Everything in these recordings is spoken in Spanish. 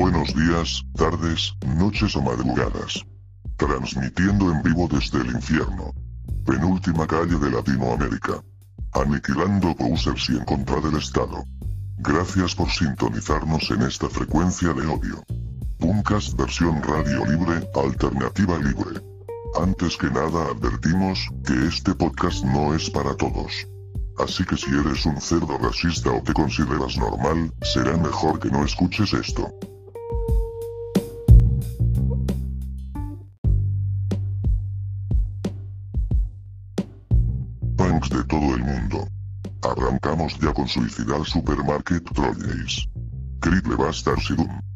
Buenos días, tardes, noches o madrugadas. Transmitiendo en vivo desde el infierno. Penúltima calle de Latinoamérica. Aniquilando posers y en contra del Estado. Gracias por sintonizarnos en esta frecuencia de odio. Puncast versión radio libre, alternativa libre. Antes que nada advertimos que este podcast no es para todos. Así que si eres un cerdo racista o te consideras normal, será mejor que no escuches esto. De todo el mundo. Arrancamos ya con Suicidal Supermarket Trolleys. Critle Bastard Sidum.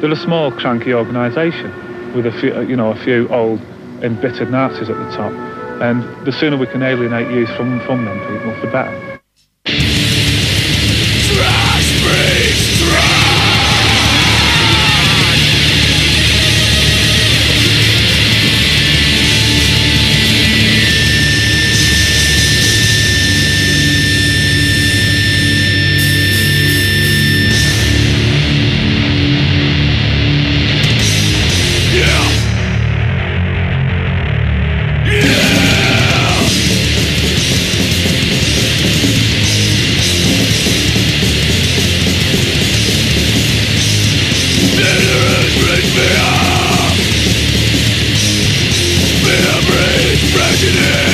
They're a small, cranky organisation with a few, uh, you know, a few old, embittered Nazis at the top. And the sooner we can alienate youth from, from them people, the better. Prejudice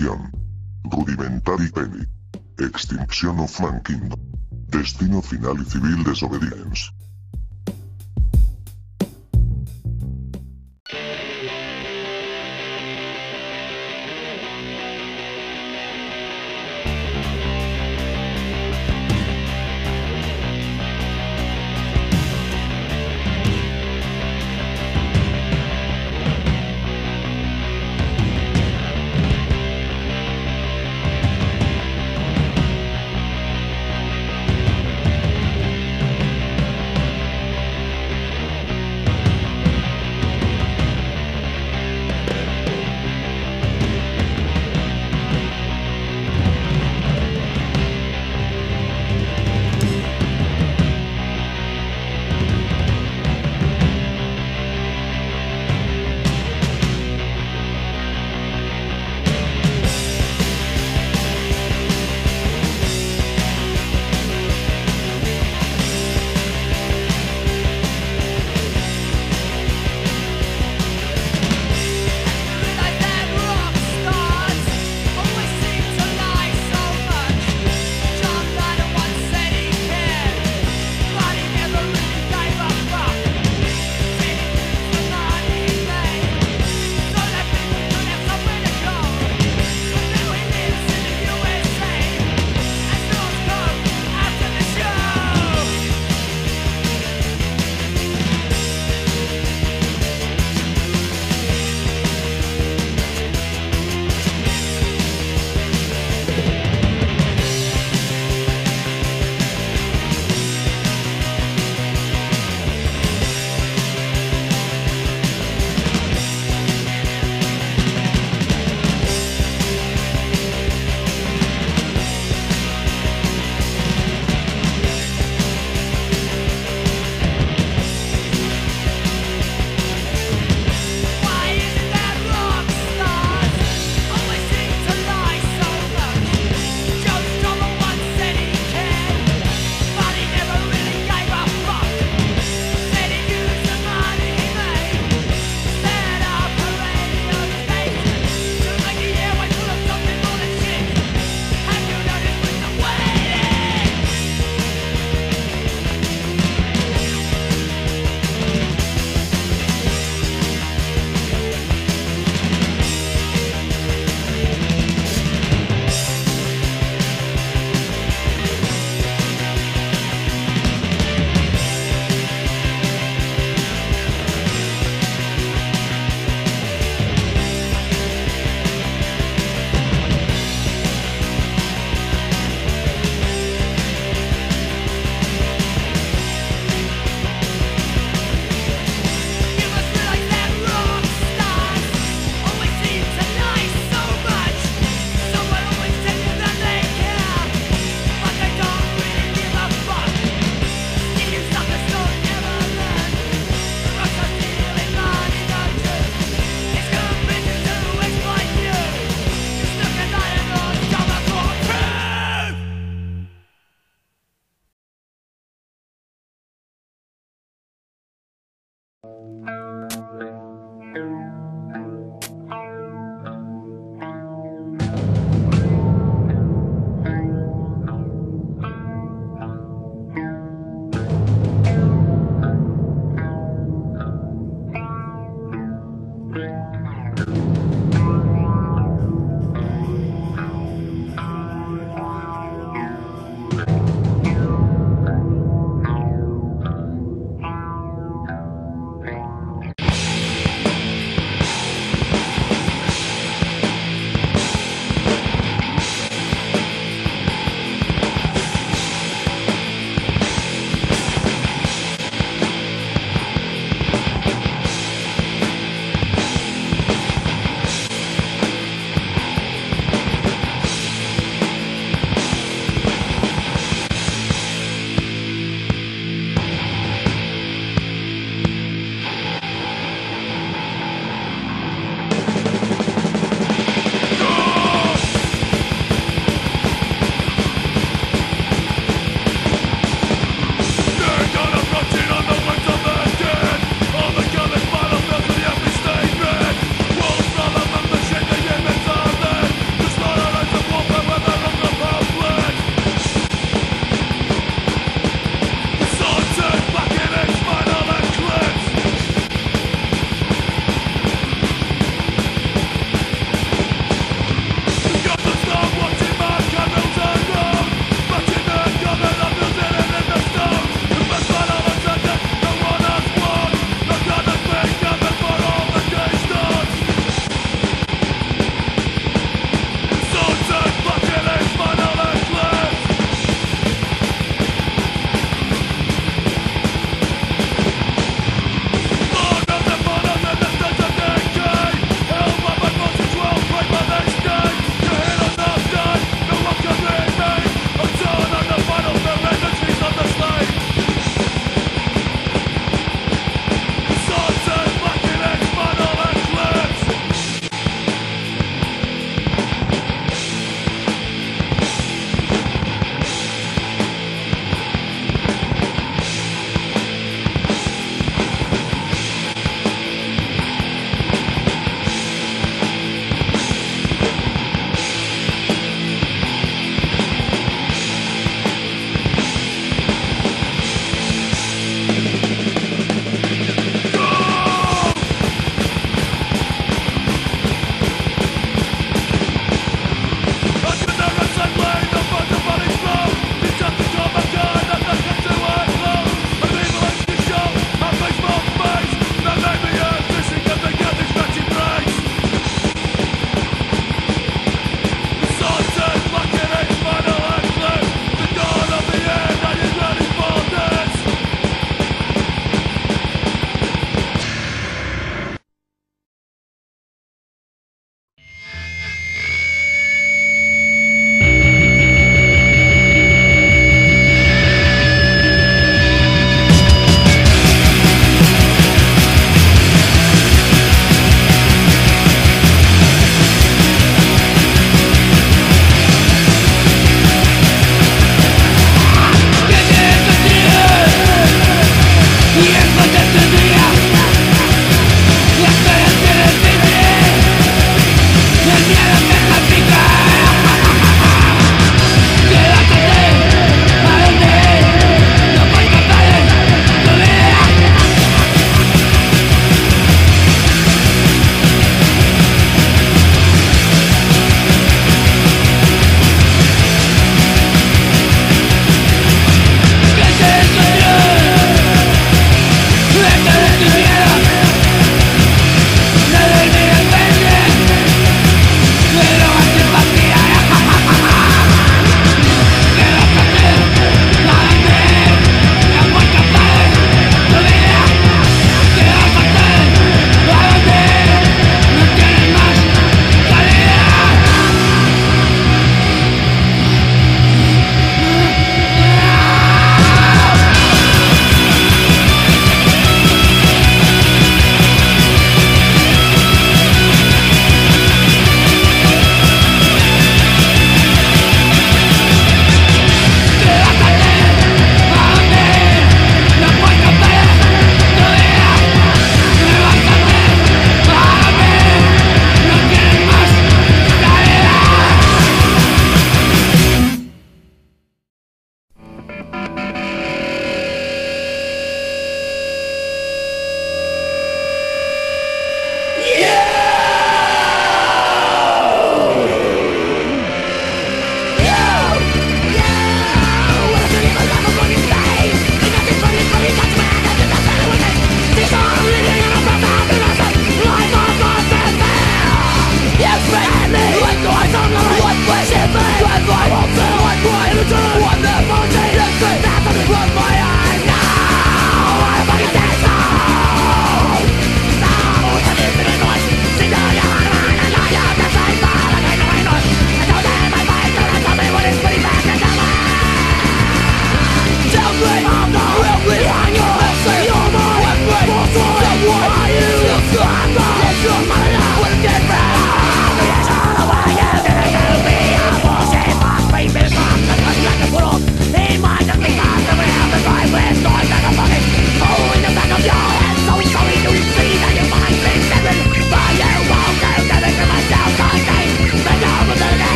Rudimentary Penny. Extinction of Mankind. Destino final y civil desobedience.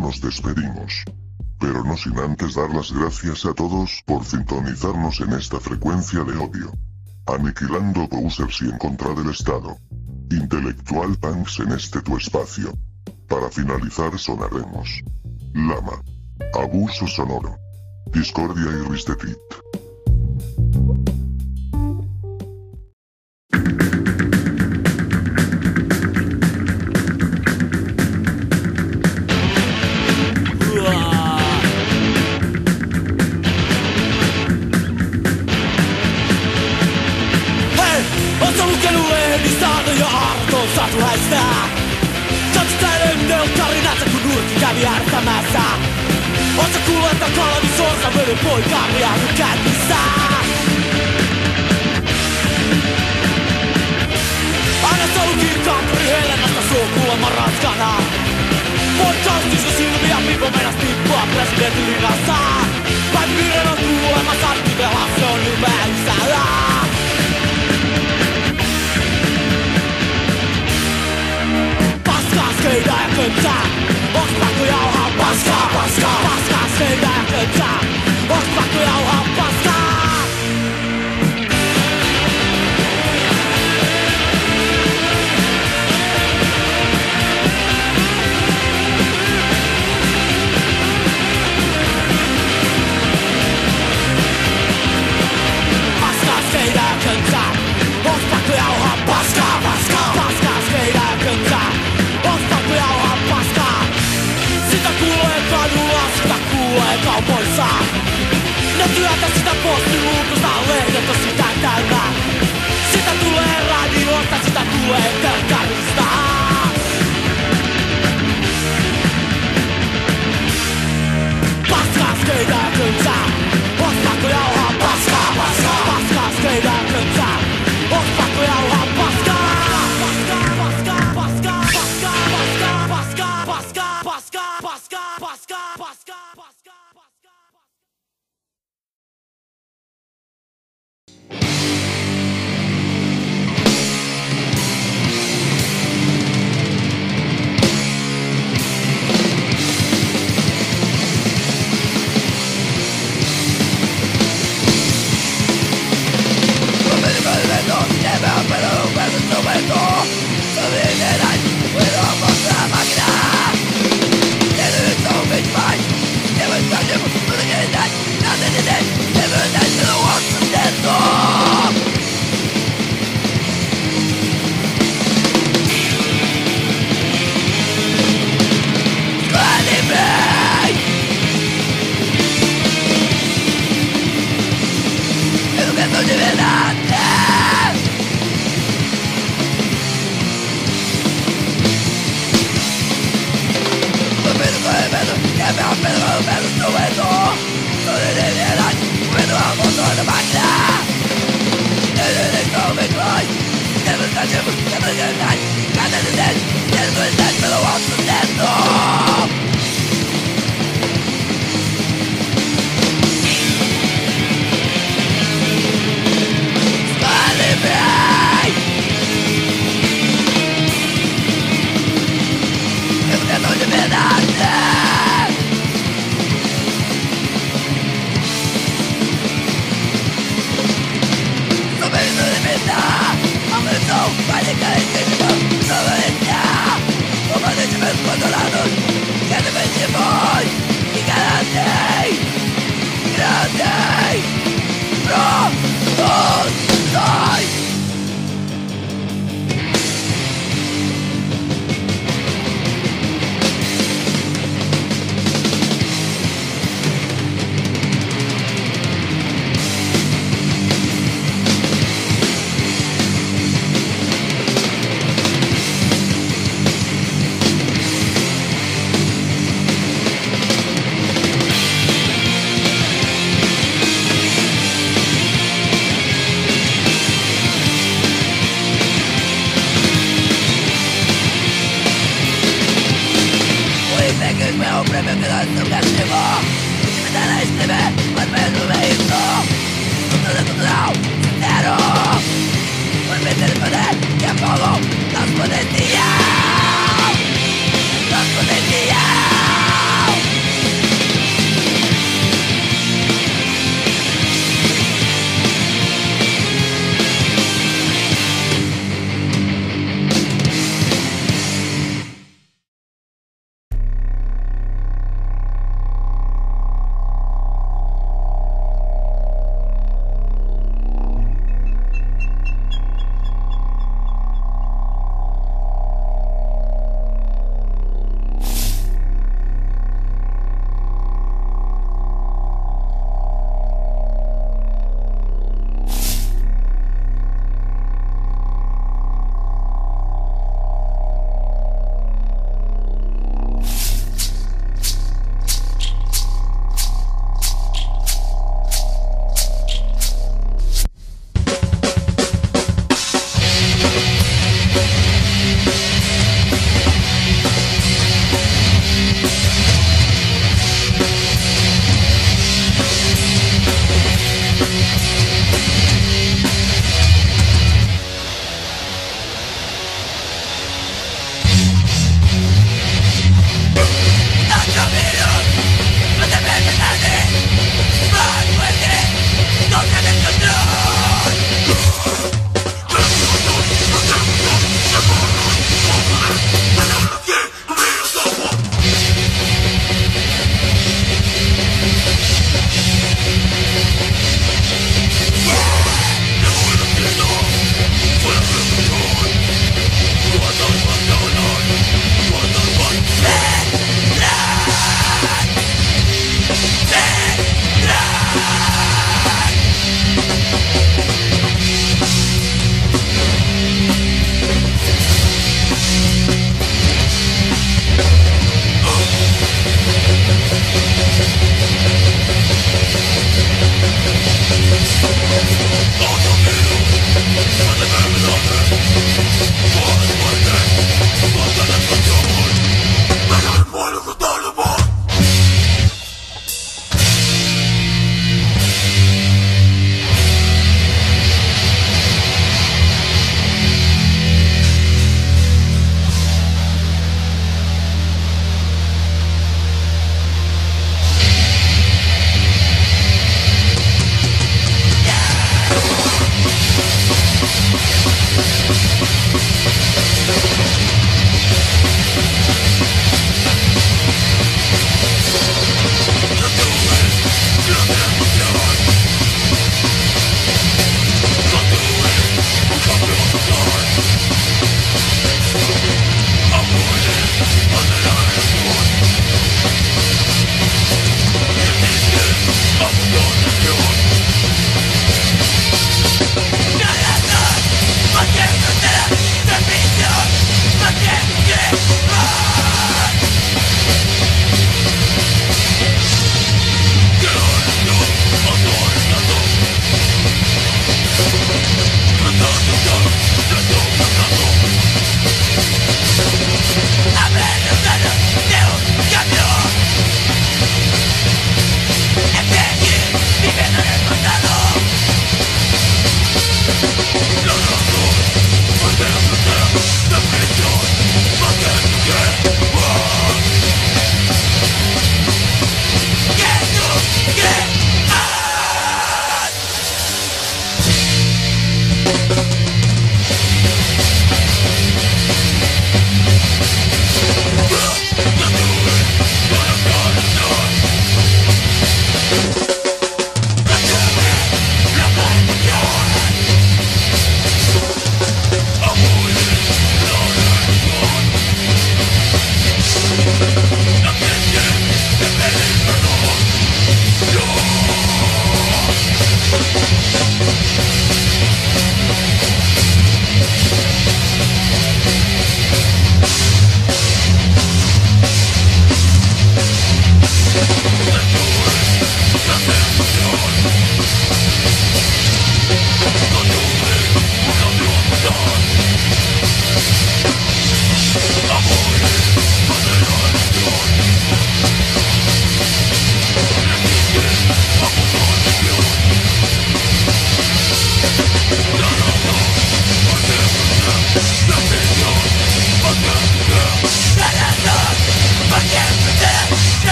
Nos despedimos. Pero no sin antes dar las gracias a todos por sintonizarnos en esta frecuencia de odio. Aniquilando posers y en contra del Estado. Intelectual Punks en este tu espacio. Para finalizar sonaremos. Lama. Abuso sonoro. Discordia y Ristetit. viertämässä Oot sä kuullut, että kalvi Sorsa völy poikaa miehy kännissä Aina salu kirkkaan pyri helennästä suo kuulemma raskana Podcast iso silmiä, pipo menas tippua presidentin linnassa Vai pyydän on kuulemma sattivella, se on hyvää isällä Paskaa skeidää ja köntää Odpakują hapaska, paska, paska, syna jak ten czar Odpakują hapaska